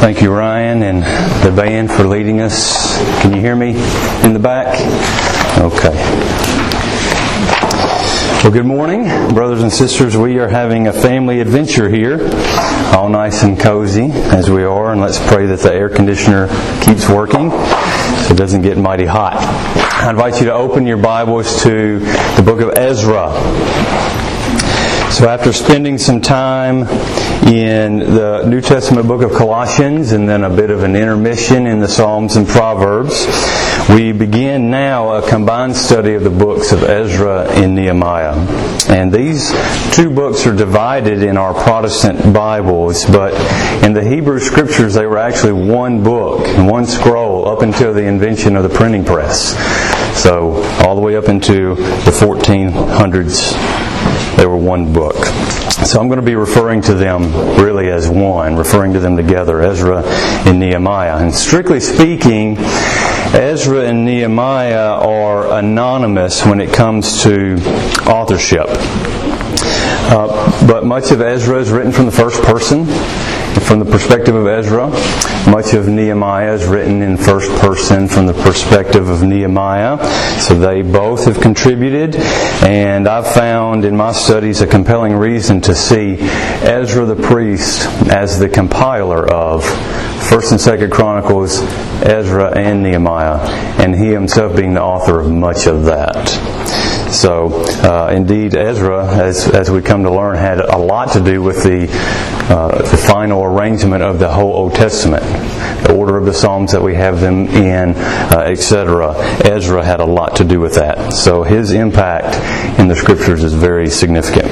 Thank you, Ryan, and the band for leading us. Can you hear me in the back? Okay. Well, good morning, brothers and sisters. We are having a family adventure here, all nice and cozy as we are, and let's pray that the air conditioner keeps working so it doesn't get mighty hot. I invite you to open your Bibles to the book of Ezra. So, after spending some time in the New Testament book of Colossians and then a bit of an intermission in the Psalms and Proverbs, we begin now a combined study of the books of Ezra and Nehemiah. And these two books are divided in our Protestant Bibles, but in the Hebrew Scriptures they were actually one book, and one scroll up until the invention of the printing press. So, all the way up into the 1400s they were one book. So I'm going to be referring to them really as one, referring to them together, Ezra and Nehemiah. And strictly speaking, Ezra and Nehemiah are anonymous when it comes to authorship. Uh, but much of Ezra is written from the first person, from the perspective of Ezra. Much of Nehemiah is written in first person from the perspective of Nehemiah. So they both have contributed, and I've found in my studies a compelling reason to see Ezra the priest as the compiler of First and Second Chronicles, Ezra and Nehemiah, and he himself being the author of much of that. So, uh, indeed, Ezra, as, as we come to learn, had a lot to do with the, uh, the final arrangement of the whole Old Testament, the order of the Psalms that we have them in, uh, etc. Ezra had a lot to do with that. So, his impact in the Scriptures is very significant.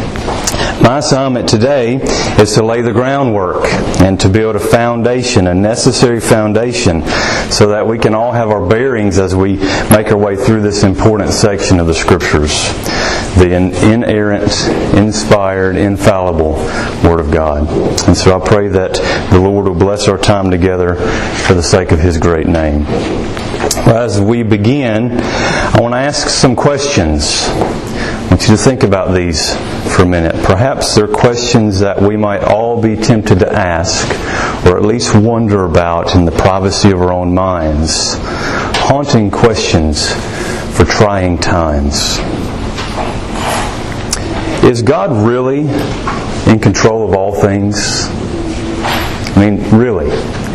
My assignment today is to lay the groundwork and to build a foundation, a necessary foundation, so that we can all have our bearings as we make our way through this important section of the Scriptures. The inerrant, inspired, infallible Word of God. And so I pray that the Lord will bless our time together for the sake of His great name. As we begin, I want to ask some questions. I want you to think about these for a minute. Perhaps they're questions that we might all be tempted to ask, or at least wonder about in the privacy of our own minds. Haunting questions for trying times. Is God really in control of all things? I mean, really,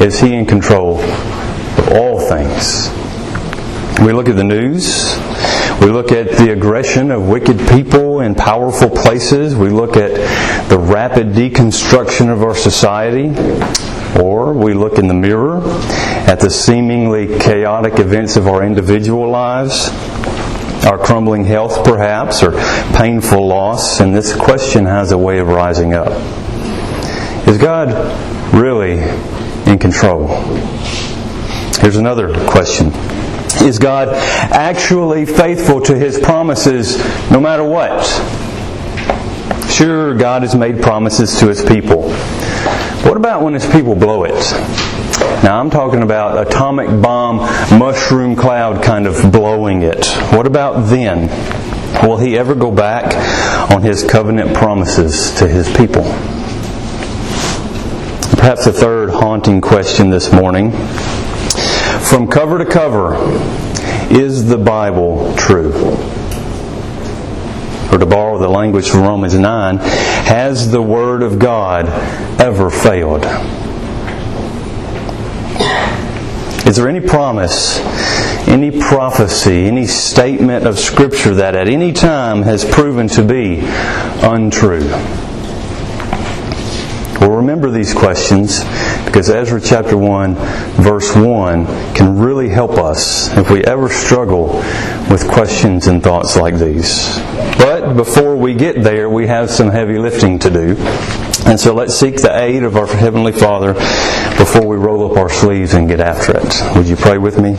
is He in control of all things? We look at the news, we look at the aggression of wicked people in powerful places. We look at the rapid deconstruction of our society. Or we look in the mirror at the seemingly chaotic events of our individual lives, our crumbling health perhaps, or painful loss, and this question has a way of rising up. Is God really in control? Here's another question. Is God actually faithful to His promises no matter what? Sure, God has made promises to His people. What about when His people blow it? Now, I'm talking about atomic bomb, mushroom cloud kind of blowing it. What about then? Will He ever go back on His covenant promises to His people? Perhaps a third haunting question this morning from cover to cover, is the Bible true? Or to borrow the language from Romans 9, has the Word of God ever failed? Is there any promise, any prophecy, any statement of Scripture that at any time has proven to be untrue? Well, remember these questions because Ezra chapter 1, verse 1 can really help us if we ever struggle with questions and thoughts like these. But before we get there, we have some heavy lifting to do. And so let's seek the aid of our Heavenly Father before we roll up our sleeves and get after it. Would you pray with me?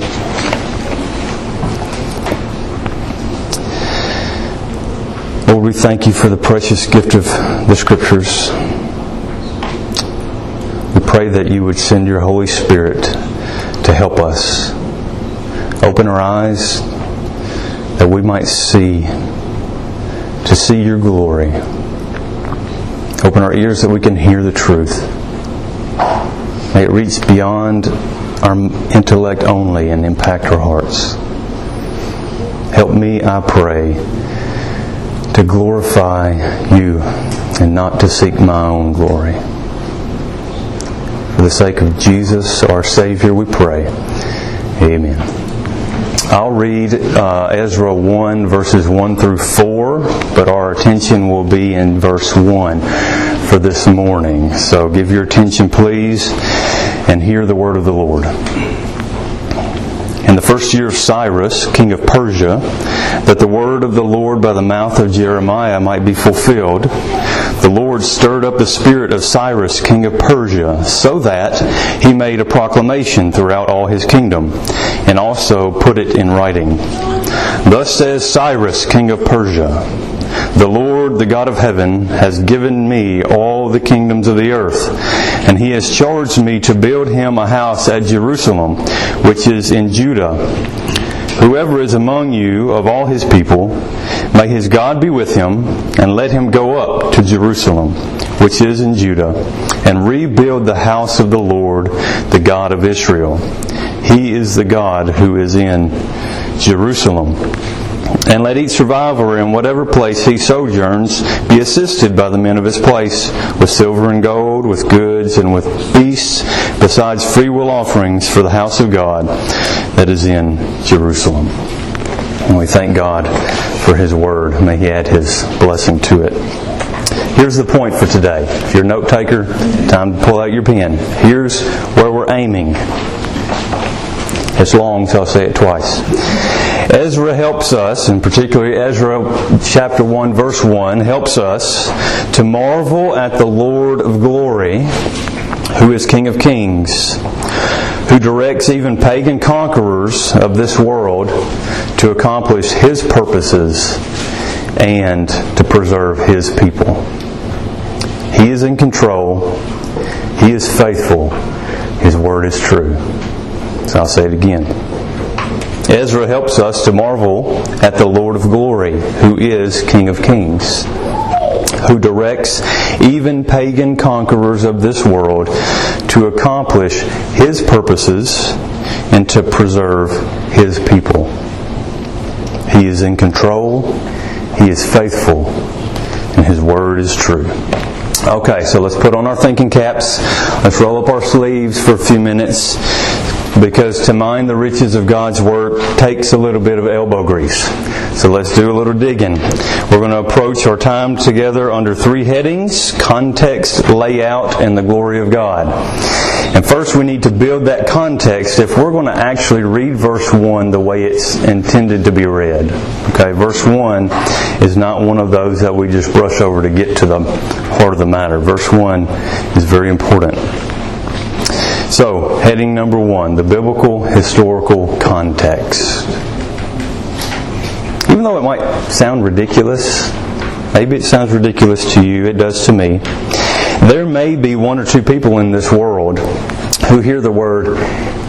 Lord, we thank you for the precious gift of the Scriptures We pray that you would send your Holy Spirit to help us. Open our eyes that we might see, to see your glory. Open our ears that we can hear the truth. May it reach beyond our intellect only and impact our hearts. Help me, I pray, to glorify you and not to seek my own glory. For the sake of Jesus, our Savior, we pray. Amen. I'll read uh, Ezra 1, verses 1 through 4, but our attention will be in verse 1 for this morning. So give your attention, please, and hear the word of the Lord. In the first year of Cyrus, king of Persia, that the word of the Lord by the mouth of Jeremiah might be fulfilled, the Lord stirred up the spirit of Cyrus, king of Persia, so that he made a proclamation throughout all his kingdom, and also put it in writing. Thus says Cyrus, king of Persia, the Lord, the God of heaven, has given me all the kingdoms of the earth, and he has charged me to build him a house at Jerusalem, which is in Judah. Whoever is among you of all his people, may his God be with him, and let him go up to Jerusalem, which is in Judah, and rebuild the house of the Lord, the God of Israel. He is the God who is in Jerusalem. And let each survivor in whatever place he sojourns be assisted by the men of his place with silver and gold, with goods, and with beasts, besides freewill offerings for the house of God that is in Jerusalem. And we thank God for his word. May he add his blessing to it. Here's the point for today. If you're a note taker, time to pull out your pen. Here's where we're aiming. It's long, so I'll say it twice. Ezra helps us, and particularly Ezra chapter 1, verse 1, helps us to marvel at the Lord of glory, who is King of kings, who directs even pagan conquerors of this world to accomplish his purposes and to preserve his people. He is in control, he is faithful, his word is true. So I'll say it again. Ezra helps us to marvel at the Lord of glory, who is King of kings, who directs even pagan conquerors of this world to accomplish his purposes and to preserve his people. He is in control, he is faithful, and his word is true. Okay, so let's put on our thinking caps. Let's roll up our sleeves for a few minutes because to mine the riches of God's Word takes a little bit of elbow grease. So let's do a little digging. We're going to approach our time together under three headings context, layout, and the glory of God. And first, we need to build that context if we're going to actually read verse 1 the way it's intended to be read. Okay, verse 1 is not one of those that we just brush over to get to the heart of the matter. Verse 1 is very important. So, heading number one the biblical historical context. Even though it might sound ridiculous, maybe it sounds ridiculous to you, it does to me. There may be one or two people in this world who hear the word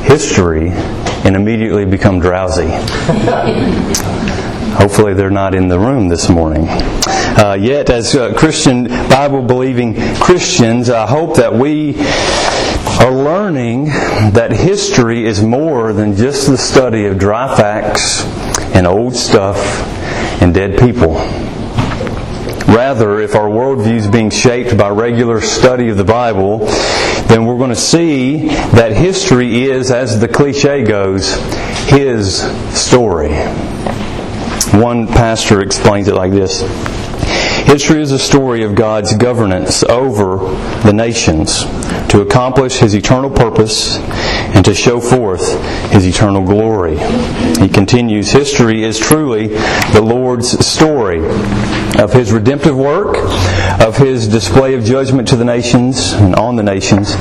history and immediately become drowsy. Hopefully, they're not in the room this morning. Uh, yet, as uh, Christian, Bible believing Christians, I hope that we are learning that history is more than just the study of dry facts and old stuff and dead people. Rather, if our worldview is being shaped by regular study of the Bible, then we're going to see that history is, as the cliche goes, his story. One pastor explains it like this History is a story of God's governance over the nations to accomplish His eternal purpose and to show forth His eternal glory. He continues, History is truly the Lord's story of His redemptive work, of His display of judgment to the nations and on the nations,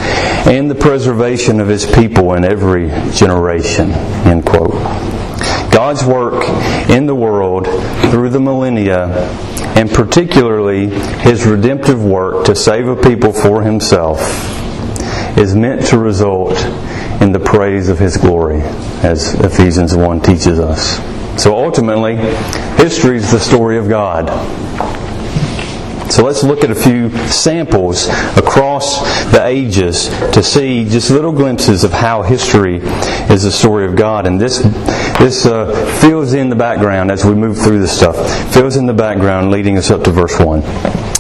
and the preservation of His people in every generation. End quote. God's work in the world through the millennia, and particularly His redemptive work to save a people for Himself, is meant to result in the praise of His glory, as Ephesians 1 teaches us. So ultimately, history is the story of God. So let's look at a few samples across the ages to see just little glimpses of how history is the story of God. And this this uh, fills in the background as we move through this stuff. Fills in the background, leading us up to verse one.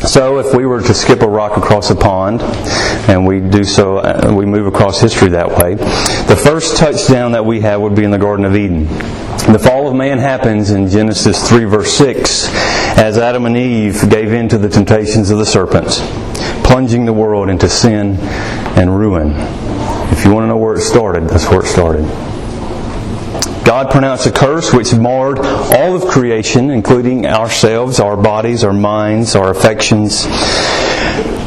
So, if we were to skip a rock across a pond, and we do so, uh, we move across history that way, the first touchdown that we have would be in the Garden of Eden. The fall of man happens in Genesis 3, verse 6, as Adam and Eve gave in to the temptations of the serpent, plunging the world into sin and ruin. If you want to know where it started, that's where it started. God pronounced a curse which marred all of creation, including ourselves, our bodies, our minds, our affections.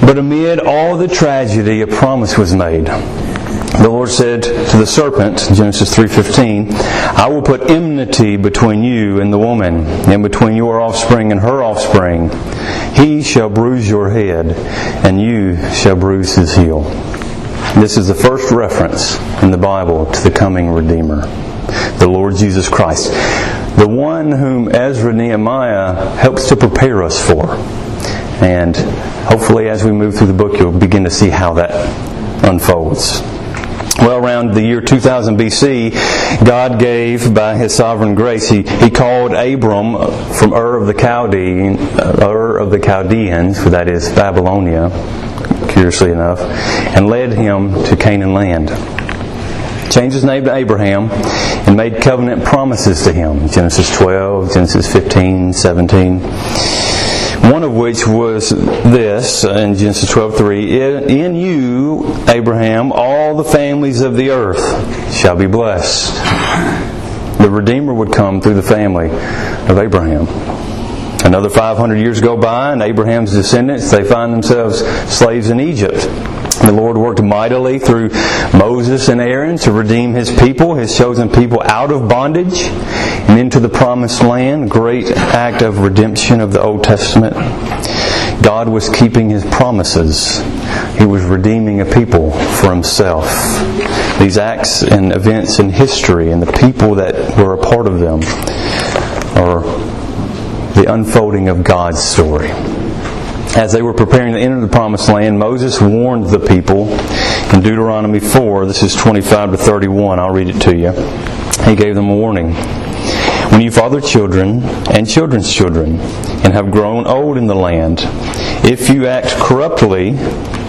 But amid all the tragedy, a promise was made. The Lord said to the serpent, Genesis 3:15, "I will put enmity between you and the woman, and between your offspring and her offspring. He shall bruise your head, and you shall bruise his heel." This is the first reference in the Bible to the coming Redeemer the Lord Jesus Christ, the one whom Ezra Nehemiah helps to prepare us for. And hopefully, as we move through the book, you'll begin to see how that unfolds. Well, around the year 2000 BC, God gave, by His sovereign grace, He, he called Abram from Ur of the Chaldean, uh, Ur of the Chaldeans, for that is Babylonia, curiously enough, and led him to Canaan land changed his name to Abraham, and made covenant promises to him. Genesis 12, Genesis 15, 17. One of which was this in Genesis 12:3, in you, Abraham, all the families of the earth shall be blessed. The Redeemer would come through the family of Abraham. Another 500 years go by, and Abraham's descendants, they find themselves slaves in Egypt. The Lord worked mightily through Moses and Aaron to redeem his people, his chosen people, out of bondage and into the promised land. Great act of redemption of the Old Testament. God was keeping his promises. He was redeeming a people for himself. These acts and events in history and the people that were a part of them are the unfolding of God's story as they were preparing to enter the promised land, Moses warned the people in Deuteronomy 4, this is 25 to 31, I'll read it to you. He gave them a warning. When you father children and children's children and have grown old in the land, if you act corruptly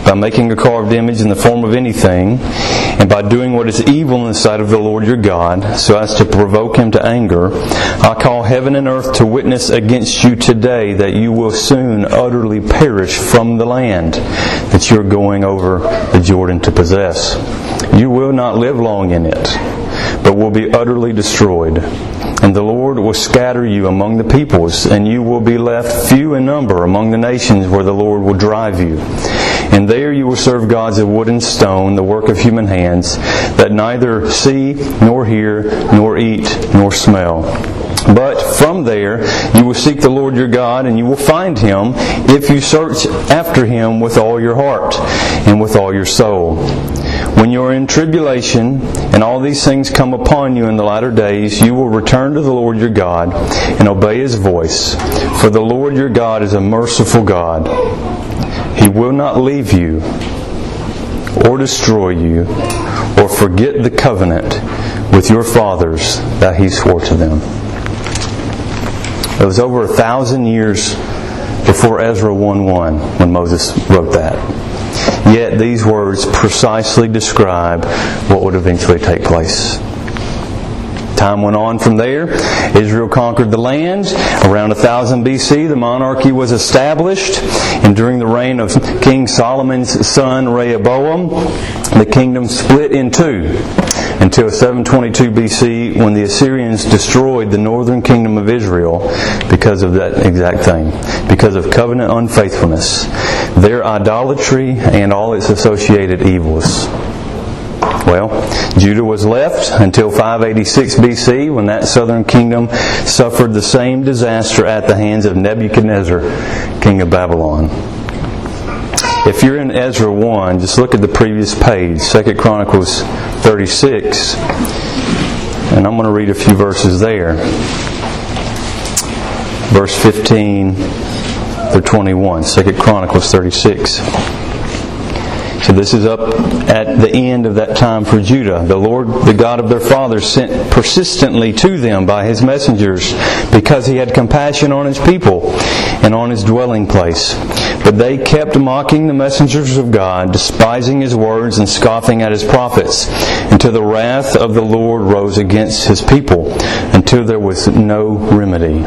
by making a carved image in the form of anything, and by doing what is evil in the sight of the Lord your God, so as to provoke him to anger, I call heaven and earth to witness against you today that you will soon utterly perish from the land that you're going over the Jordan to possess. You will not live long in it, but will be utterly destroyed. And the Lord will scatter you among the peoples, and you will be left few in number among the nations where the Lord will drive you. And there you will serve gods of wood and stone, the work of human hands, that neither see, nor hear, nor eat, nor smell. But from there you will seek the Lord your God, and you will find him if you search after him with all your heart and with all your soul. When you are in tribulation and all these things come upon you in the latter days, you will return to the Lord your God and obey his voice. For the Lord your God is a merciful God he will not leave you or destroy you or forget the covenant with your fathers that he swore to them. It was over a thousand years before Ezra 1 1 when Moses wrote that. Yet these words precisely describe what would eventually take place. Time went on from there. Israel conquered the land. Around 1000 BC, the monarchy was established. And during the reign of King Solomon's son Rehoboam, the kingdom split in two until 722 BC when the Assyrians destroyed the northern kingdom of Israel because of that exact thing, because of covenant unfaithfulness, their idolatry, and all its associated evils. Well, Judah was left until 586 BC when that southern kingdom suffered the same disaster at the hands of Nebuchadnezzar, king of Babylon. If you're in Ezra 1, just look at the previous page, 2 Chronicles 36, and I'm going to read a few verses there. Verse 15 through 21. 2 Chronicles 36. So this is up at the end of that time for Judah. The Lord, the God of their fathers, sent persistently to them by his messengers because he had compassion on his people and on his dwelling place. But they kept mocking the messengers of God, despising his words and scoffing at his prophets, until the wrath of the Lord rose against his people, until there was no remedy.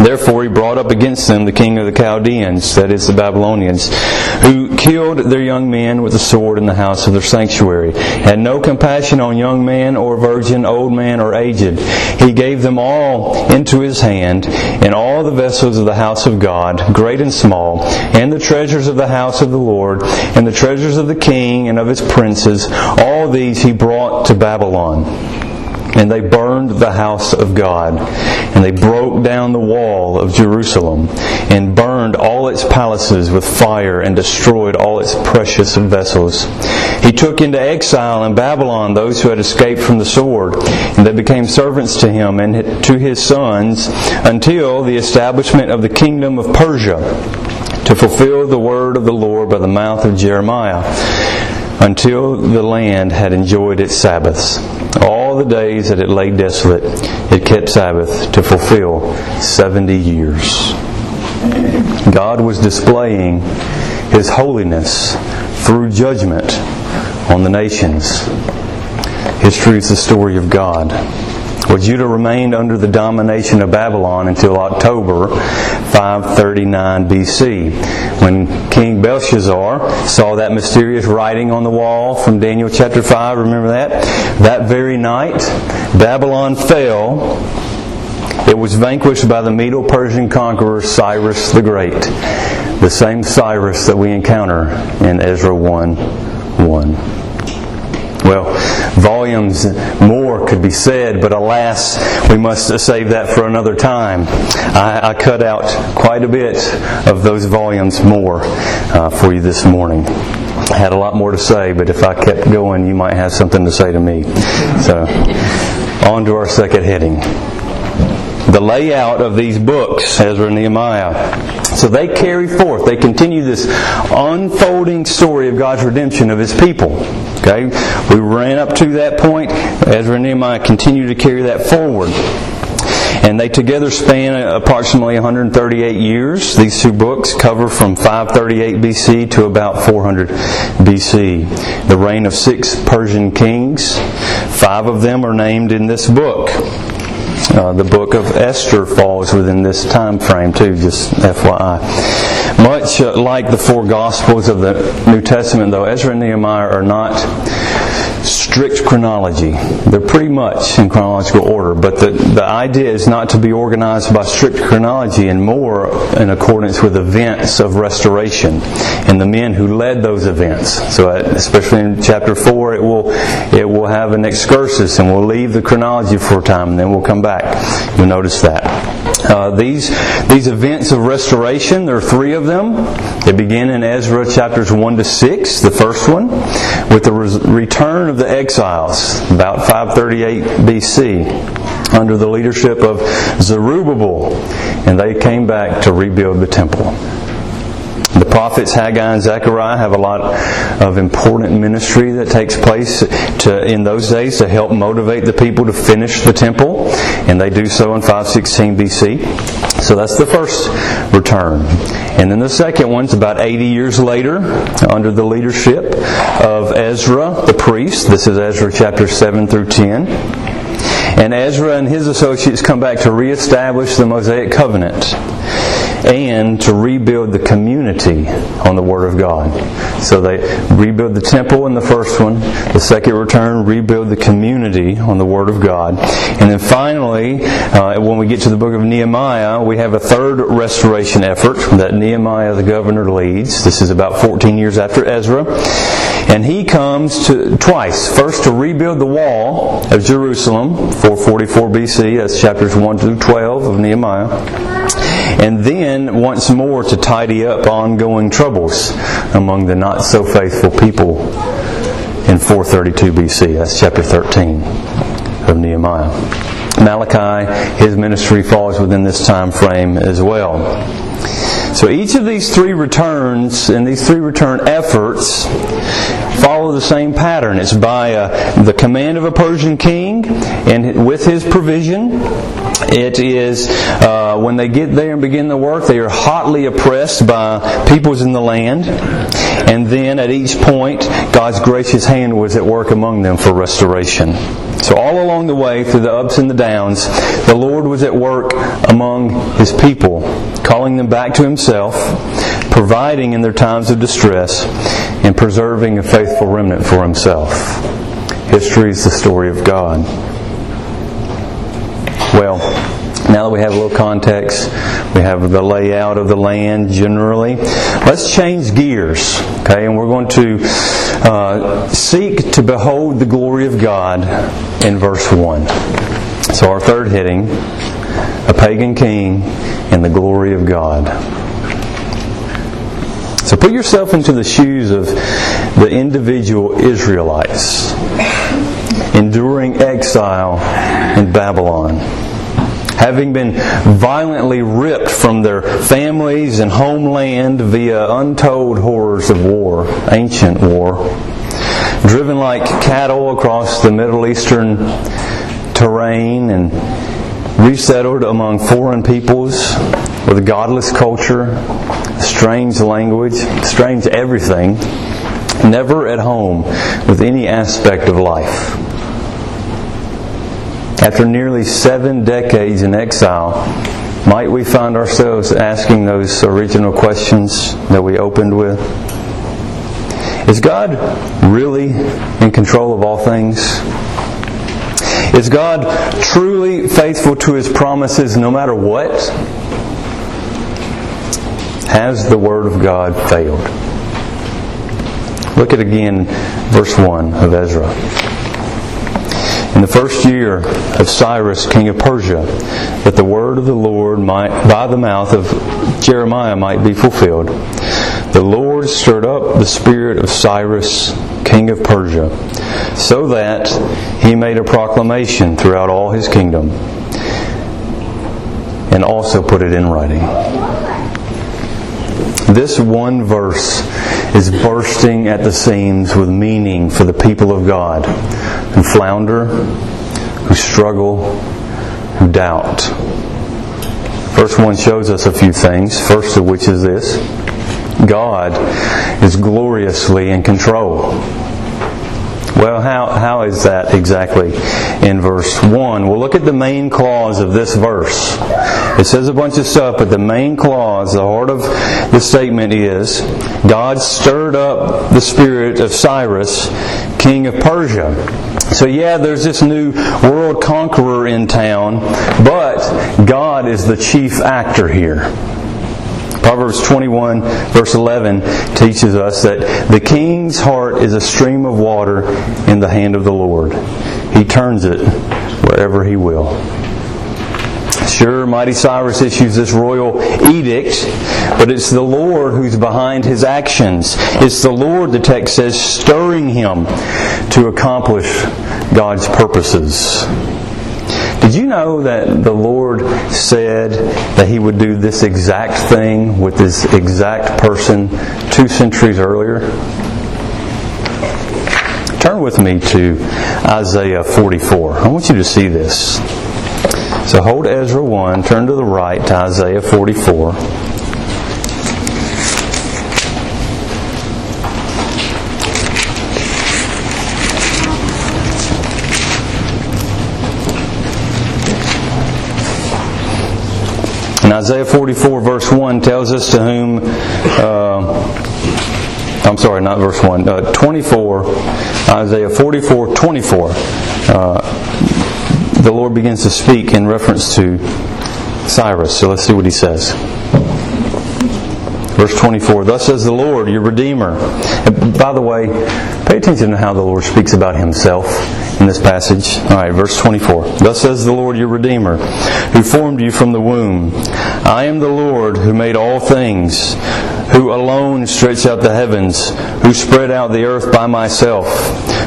Therefore, he brought up against them the king of the Chaldeans, that is, the Babylonians, who killed their young men with the sword in the house of their sanctuary, had no compassion on young man or virgin, old man or aged. He gave them all into his hand, and all the vessels of the house of God, great and small, and the treasures of the house of the Lord, and the treasures of the king and of his princes, all these he brought to Babylon and they burned the house of God, and they broke down the wall of Jerusalem, and burned all its palaces with fire, and destroyed all its precious vessels. He took into exile in Babylon those who had escaped from the sword, and they became servants to him and to his sons until the establishment of the kingdom of Persia, to fulfill the word of the Lord by the mouth of Jeremiah until the land had enjoyed its Sabbaths. All the days that it lay desolate, it kept Sabbath to fulfill 70 years. God was displaying His holiness through judgment on the nations. History is the story of God. Judah remained under the domination of Babylon until October 539 BC, when King Belshazzar saw that mysterious writing on the wall from Daniel chapter 5. Remember that? That very night, Babylon fell. It was vanquished by the Medo Persian conqueror Cyrus the Great, the same Cyrus that we encounter in Ezra 1 1. Volumes more could be said, but alas, we must save that for another time. I, I cut out quite a bit of those volumes more uh, for you this morning. I had a lot more to say, but if I kept going, you might have something to say to me. So, on to our second heading the layout of these books, Ezra and Nehemiah. So they carry forth, they continue this unfolding story of God's redemption of His people. Okay? We ran up to that point. Ezra and Nehemiah continue to carry that forward. And they together span approximately 138 years. These two books cover from 538 BC to about 400 BC. The reign of six Persian kings. Five of them are named in this book. Uh, the book of Esther falls within this time frame too, just FYI. Much like the four Gospels of the New Testament, though, Ezra and Nehemiah are not strict chronology. They're pretty much in chronological order, but the, the idea is not to be organized by strict chronology and more in accordance with events of restoration and the men who led those events. So, uh, especially in chapter 4, it will, it will have an excursus and we'll leave the chronology for a time and then we'll come back. You'll notice that. Uh, these, these events of restoration, there are three of them. They begin in Ezra chapters 1 to 6, the first one, with the return of the exiles, about 538 BC, under the leadership of Zerubbabel, and they came back to rebuild the temple. The prophets Haggai and Zechariah have a lot of important ministry that takes place to, in those days to help motivate the people to finish the temple, and they do so in 516 BC. So that's the first return. And then the second one's about 80 years later, under the leadership of Ezra the priest. This is Ezra chapter 7 through 10. And Ezra and his associates come back to reestablish the Mosaic covenant and to rebuild the community on the Word of God. So they rebuild the temple in the first one, the second return, rebuild the community on the Word of God. And then finally, uh, when we get to the book of Nehemiah, we have a third restoration effort that Nehemiah the governor leads. This is about 14 years after Ezra. And he comes to twice. First to rebuild the wall of Jerusalem, 444 BC, that's chapters 1 through 12 of Nehemiah and then once more to tidy up ongoing troubles among the not so faithful people in 432 BC. That's chapter 13 of Nehemiah. Malachi, his ministry falls within this time frame as well. So each of these three returns and these three return efforts follow the same pattern. It's by uh, the command of a Persian king and with his provision. It is uh, when they get there and begin the work, they are hotly oppressed by peoples in the land. And then at each point, God's gracious hand was at work among them for restoration. So all along the way, through the ups and the downs, the Lord was at work among His people, calling them back to Himself, providing in their times of distress, and preserving a faithful remnant for Himself. History is the story of God. Well, now that we have a little context, we have the layout of the land generally. Let's change gears, okay? And we're going to uh, seek to behold the glory of God in verse 1. So, our third heading a pagan king and the glory of God. So, put yourself into the shoes of the individual Israelites enduring exile in Babylon having been violently ripped from their families and homeland via untold horrors of war, ancient war, driven like cattle across the Middle Eastern terrain and resettled among foreign peoples with a godless culture, strange language, strange everything, never at home with any aspect of life. After nearly seven decades in exile, might we find ourselves asking those original questions that we opened with? Is God really in control of all things? Is God truly faithful to His promises no matter what? Has the Word of God failed? Look at again verse 1 of Ezra in the first year of Cyrus, king of Persia, that the word of the Lord might, by the mouth of Jeremiah might be fulfilled. The Lord stirred up the spirit of Cyrus, king of Persia, so that he made a proclamation throughout all his kingdom and also put it in writing. This one verse is bursting at the seams with meaning for the people of God who flounder, who struggle, who doubt. Verse 1 shows us a few things, first of which is this God is gloriously in control. Well, how, how is that exactly in verse 1? Well, look at the main clause of this verse. It says a bunch of stuff, but the main clause, the heart of the statement is God stirred up the spirit of Cyrus, king of Persia. So, yeah, there's this new world conqueror in town, but God is the chief actor here. Proverbs 21, verse 11, teaches us that the king's heart is a stream of water in the hand of the Lord. He turns it wherever he will. Sure, mighty Cyrus issues this royal edict, but it's the Lord who's behind his actions. It's the Lord, the text says, stirring him to accomplish God's purposes. Did you know that the Lord said that He would do this exact thing with this exact person two centuries earlier? Turn with me to Isaiah 44. I want you to see this. So hold Ezra 1, turn to the right to Isaiah 44. And Isaiah 44, verse 1 tells us to whom, uh, I'm sorry, not verse 1, uh, 24, Isaiah 44, 24. Uh, the Lord begins to speak in reference to Cyrus. So let's see what he says. Verse 24 Thus says the Lord, your Redeemer. And by the way, pay attention to how the Lord speaks about himself in this passage. All right, verse 24. Thus says the Lord, your Redeemer, who formed you from the womb. I am the Lord who made all things, who alone stretched out the heavens, who spread out the earth by myself,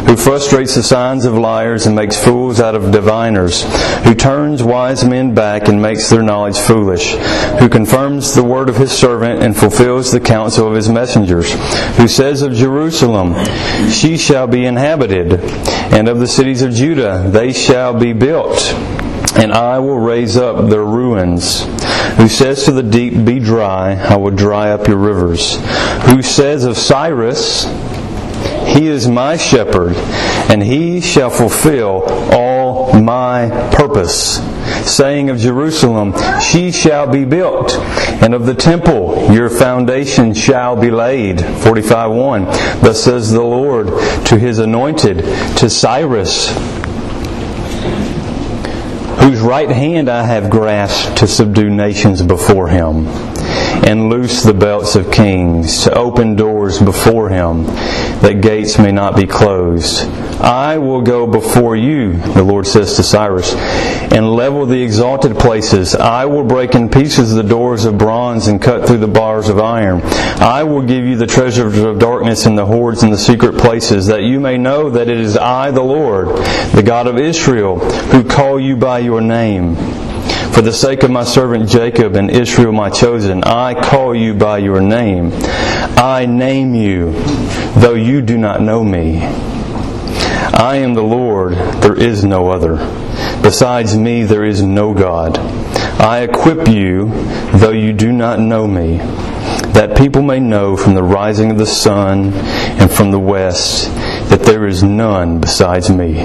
who frustrates the signs of liars and makes fools out of diviners, who turns wise men back and makes their knowledge foolish, who confirms the word of his servant and fulfills the counsel of his messengers, who says of Jerusalem, She shall be inhabited, and of the cities of Judah, they shall be built and I will raise up their ruins. Who says to the deep, Be dry, I will dry up your rivers. Who says of Cyrus, He is my shepherd, and he shall fulfill all my purpose. Saying of Jerusalem, She shall be built, and of the temple, Your foundation shall be laid. 45 1. Thus says the Lord to his anointed, to Cyrus, whose right hand I have grasped to subdue nations before him, and loose the belts of kings, to open doors before him, that gates may not be closed. I will go before you, the Lord says to Cyrus, and level the exalted places. I will break in pieces the doors of bronze and cut through the bars of iron. I will give you the treasures of darkness and the hoards in the secret places, that you may know that it is I, the Lord, the God of Israel, who call you by your name. For the sake of my servant Jacob and Israel my chosen, I call you by your name. I name you, though you do not know me. I am the Lord, there is no other. Besides me, there is no God. I equip you, though you do not know me, that people may know from the rising of the sun and from the west that there is none besides me.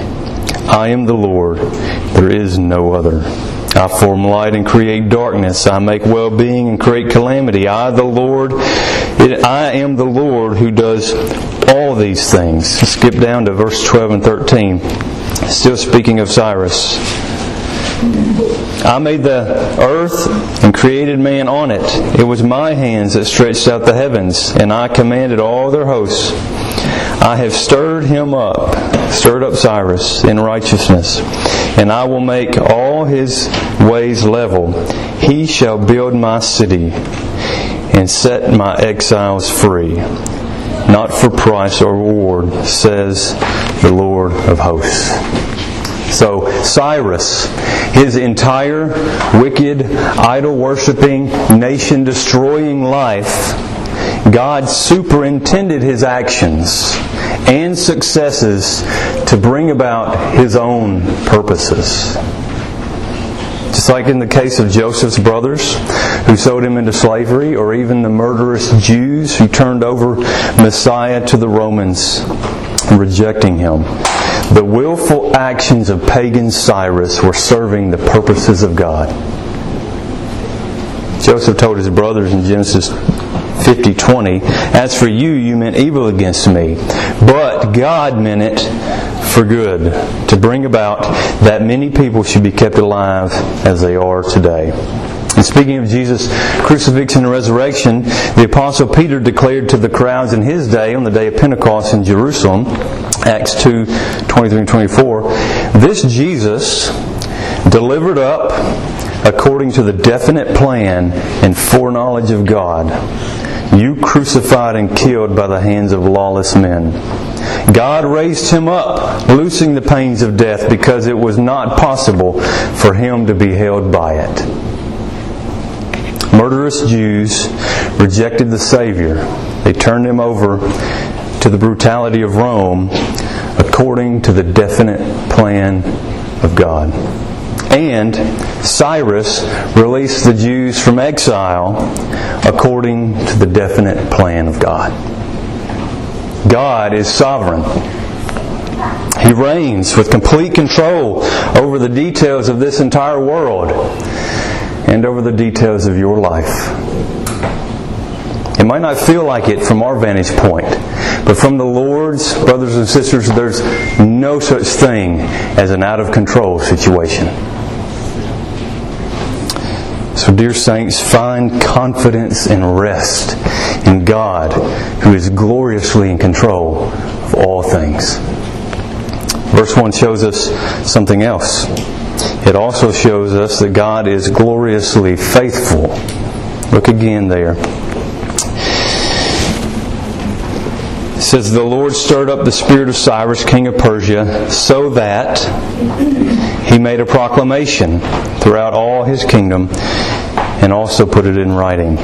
I am the Lord, there is no other. I form light and create darkness. I make well being and create calamity. I, the Lord, it, I am the Lord who does all these things. Skip down to verse 12 and 13. Still speaking of Cyrus. I made the earth and created man on it. It was my hands that stretched out the heavens, and I commanded all their hosts. I have stirred him up, stirred up Cyrus in righteousness, and I will make all his ways level. He shall build my city and set my exiles free, not for price or reward, says the Lord of hosts. So, Cyrus, his entire wicked, idol worshiping, nation destroying life, God superintended his actions and successes to bring about his own purposes. Just like in the case of Joseph's brothers who sold him into slavery, or even the murderous Jews who turned over Messiah to the Romans, rejecting him. The willful actions of pagan Cyrus were serving the purposes of God. Joseph told his brothers in Genesis 50:20, "As for you, you meant evil against me, but God meant it for good, to bring about that many people should be kept alive as they are today." And speaking of Jesus' crucifixion and resurrection, the Apostle Peter declared to the crowds in his day, on the day of Pentecost in Jerusalem, Acts 2 23 and 24, this Jesus delivered up according to the definite plan and foreknowledge of God, you crucified and killed by the hands of lawless men. God raised him up, loosing the pains of death because it was not possible for him to be held by it. Murderous Jews rejected the Savior. They turned him over to the brutality of Rome according to the definite plan of God. And Cyrus released the Jews from exile according to the definite plan of God. God is sovereign. He reigns with complete control over the details of this entire world and over the details of your life. It might not feel like it from our vantage point, but from the Lord's, brothers and sisters, there's no such thing as an out of control situation. So, dear saints, find confidence and rest in God, who is gloriously in control of all things. Verse 1 shows us something else. It also shows us that God is gloriously faithful. Look again there. It says, The Lord stirred up the spirit of Cyrus, king of Persia, so that he made a proclamation throughout all his kingdom and also put it in writing.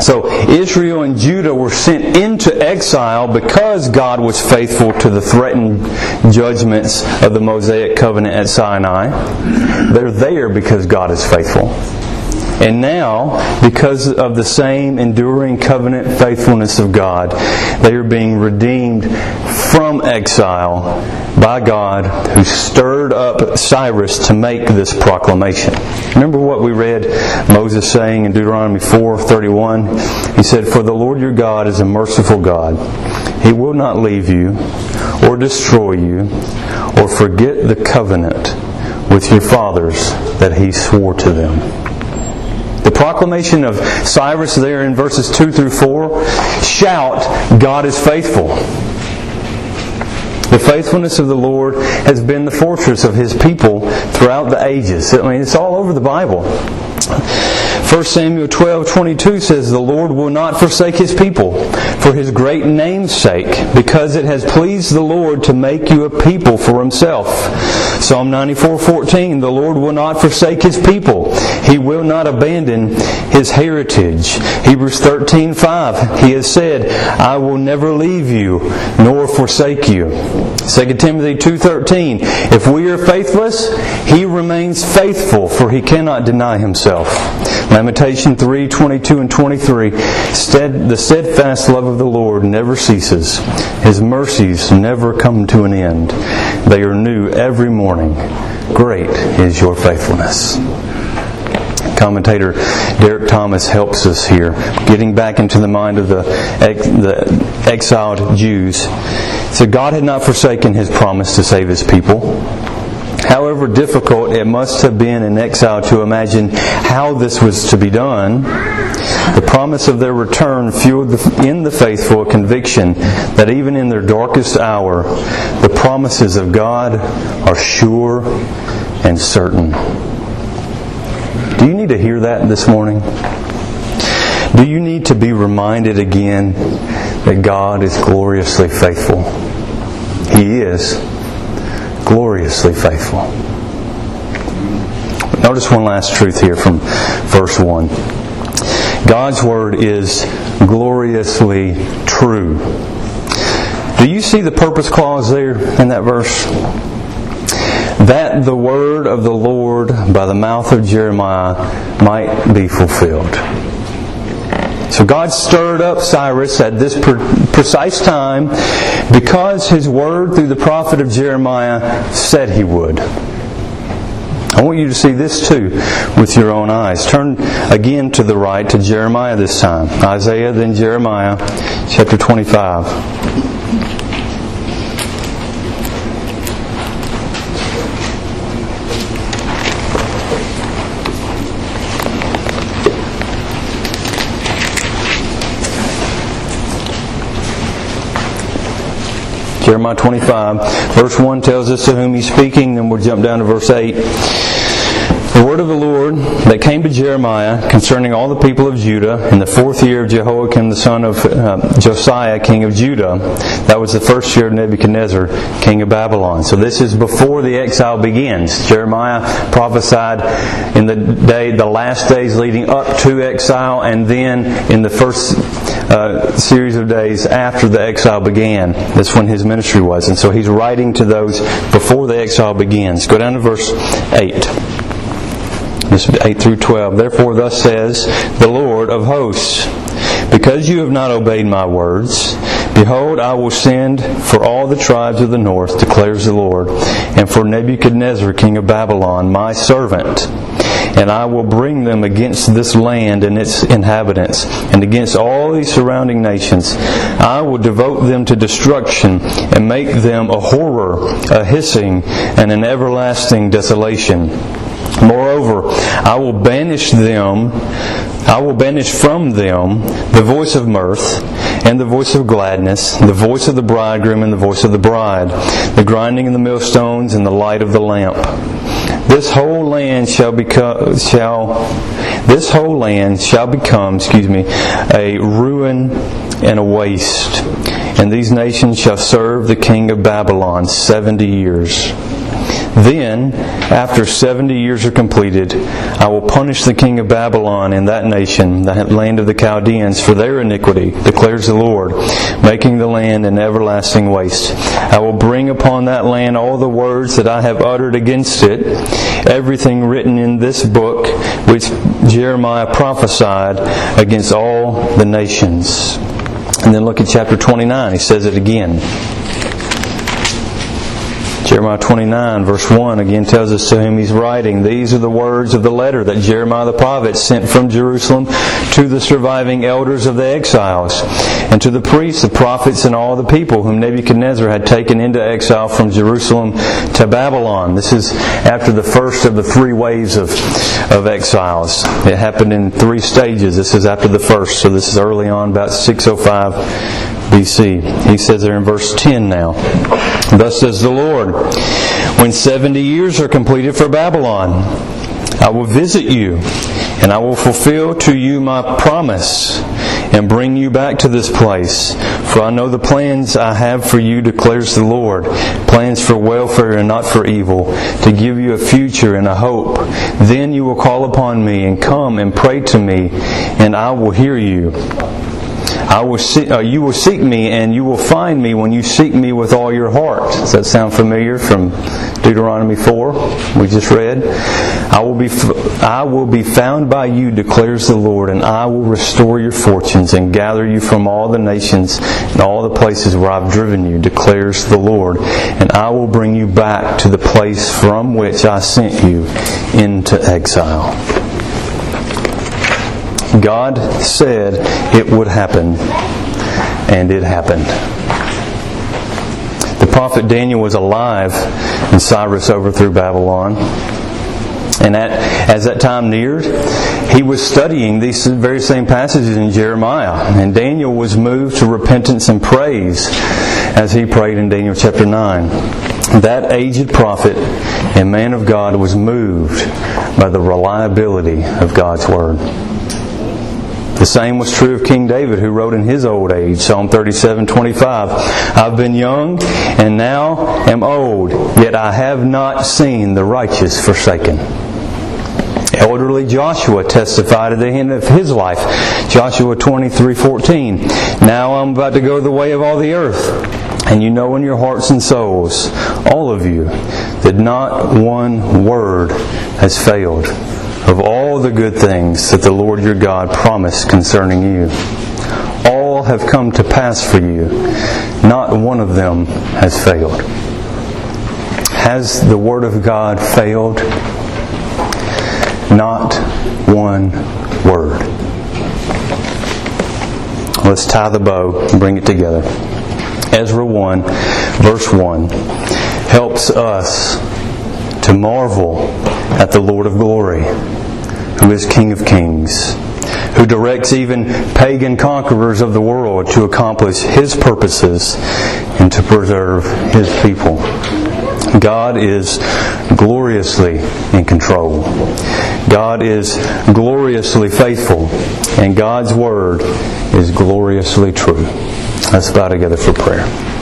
So Israel and Judah were sent into exile because God was faithful to the threatened judgments of the Mosaic covenant at Sinai. They're there because God is faithful. And now, because of the same enduring covenant faithfulness of God, they are being redeemed from exile by God who stirred up Cyrus to make this proclamation. Remember what we read Moses saying in Deuteronomy 4:31? He said, "For the Lord your God is a merciful God. He will not leave you or destroy you or forget the covenant with your fathers that he swore to them." The proclamation of Cyrus there in verses 2 through 4 shout, God is faithful. The faithfulness of the Lord has been the fortress of his people throughout the ages. I mean, it's all over the Bible. 1 Samuel 12, 22 says, The Lord will not forsake his people for his great name's sake, because it has pleased the Lord to make you a people for himself. Psalm 94, 14, The Lord will not forsake his people. He will not abandon his heritage. Hebrews 13, 5, He has said, I will never leave you nor forsake you. 2 Timothy 2.13, If we are faithless, he remains faithful, for he cannot deny himself. Lamentation 3, 22 and 23, The steadfast love of the Lord never ceases. His mercies never come to an end. They are new every morning. Great is your faithfulness. Commentator Derek Thomas helps us here, getting back into the mind of the, the exiled Jews. So God had not forsaken his promise to save his people. However difficult it must have been in exile to imagine how this was to be done, the promise of their return fueled in the faithful a conviction that even in their darkest hour, the promises of God are sure and certain. Do you need to hear that this morning? Do you need to be reminded again that God is gloriously faithful? He is gloriously faithful. Notice one last truth here from verse 1. God's word is gloriously true. Do you see the purpose clause there in that verse? That the word of the Lord by the mouth of Jeremiah might be fulfilled. So God stirred up Cyrus at this precise time because his word through the prophet of Jeremiah said he would. I want you to see this too with your own eyes. Turn again to the right to Jeremiah this time. Isaiah, then Jeremiah, chapter 25. Jeremiah 25, verse 1 tells us to whom he's speaking, then we'll jump down to verse 8. The word of the Lord that came to Jeremiah concerning all the people of Judah in the fourth year of Jehoiakim the son of uh, Josiah, king of Judah. That was the first year of Nebuchadnezzar, king of Babylon. So this is before the exile begins. Jeremiah prophesied in the day, the last days leading up to exile, and then in the first uh, series of days after the exile began. That's when his ministry was. And so he's writing to those before the exile begins. Go down to verse 8. This 8 through 12. Therefore, thus says the Lord of hosts, because you have not obeyed my words, behold, I will send for all the tribes of the north, declares the Lord, and for Nebuchadnezzar, king of Babylon, my servant. And I will bring them against this land and its inhabitants, and against all these surrounding nations. I will devote them to destruction, and make them a horror, a hissing, and an everlasting desolation. Moreover, I will banish them, I will banish from them the voice of mirth and the voice of gladness, the voice of the bridegroom and the voice of the bride, the grinding of the millstones and the light of the lamp. This whole land shall become shall this whole land shall become, excuse me, a ruin and a waste and these nations shall serve the king of Babylon seventy years. Then, after seventy years are completed, I will punish the king of Babylon and that nation, the land of the Chaldeans, for their iniquity, declares the Lord, making the land an everlasting waste. I will bring upon that land all the words that I have uttered against it, everything written in this book which Jeremiah prophesied against all the nations. And then look at chapter 29, he says it again. Jeremiah 29, verse 1, again tells us to whom he's writing. These are the words of the letter that Jeremiah the prophet sent from Jerusalem to the surviving elders of the exiles, and to the priests, the prophets, and all the people whom Nebuchadnezzar had taken into exile from Jerusalem to Babylon. This is after the first of the three waves of, of exiles. It happened in three stages. This is after the first, so this is early on, about 605 BC. He says there in verse 10 now. Thus says the Lord, when 70 years are completed for Babylon, I will visit you, and I will fulfill to you my promise, and bring you back to this place. For I know the plans I have for you, declares the Lord plans for welfare and not for evil, to give you a future and a hope. Then you will call upon me and come and pray to me, and I will hear you. I will see, uh, you will seek me and you will find me when you seek me with all your heart. Does that sound familiar from Deuteronomy 4 we just read? I will be I will be found by you declares the Lord and I will restore your fortunes and gather you from all the nations and all the places where I've driven you declares the Lord and I will bring you back to the place from which I sent you into exile. God said it would happen, and it happened. The prophet Daniel was alive when Cyrus overthrew Babylon. And at, as that time neared, he was studying these very same passages in Jeremiah. And Daniel was moved to repentance and praise as he prayed in Daniel chapter 9. That aged prophet and man of God was moved by the reliability of God's Word. The same was true of King David, who wrote in his old age, Psalm 37 25, I've been young and now am old, yet I have not seen the righteous forsaken. Elderly Joshua testified at the end of his life, Joshua 23 14, Now I'm about to go the way of all the earth. And you know in your hearts and souls, all of you, that not one word has failed of all the good things that the Lord your God promised concerning you. All have come to pass for you. Not one of them has failed. Has the Word of God failed? Not one word. Let's tie the bow and bring it together. Ezra 1, verse 1, helps us to marvel at the Lord of glory, who is King of kings, who directs even pagan conquerors of the world to accomplish his purposes and to preserve his people. God is gloriously in control. God is gloriously faithful, and God's word is gloriously true. Let's bow together for prayer.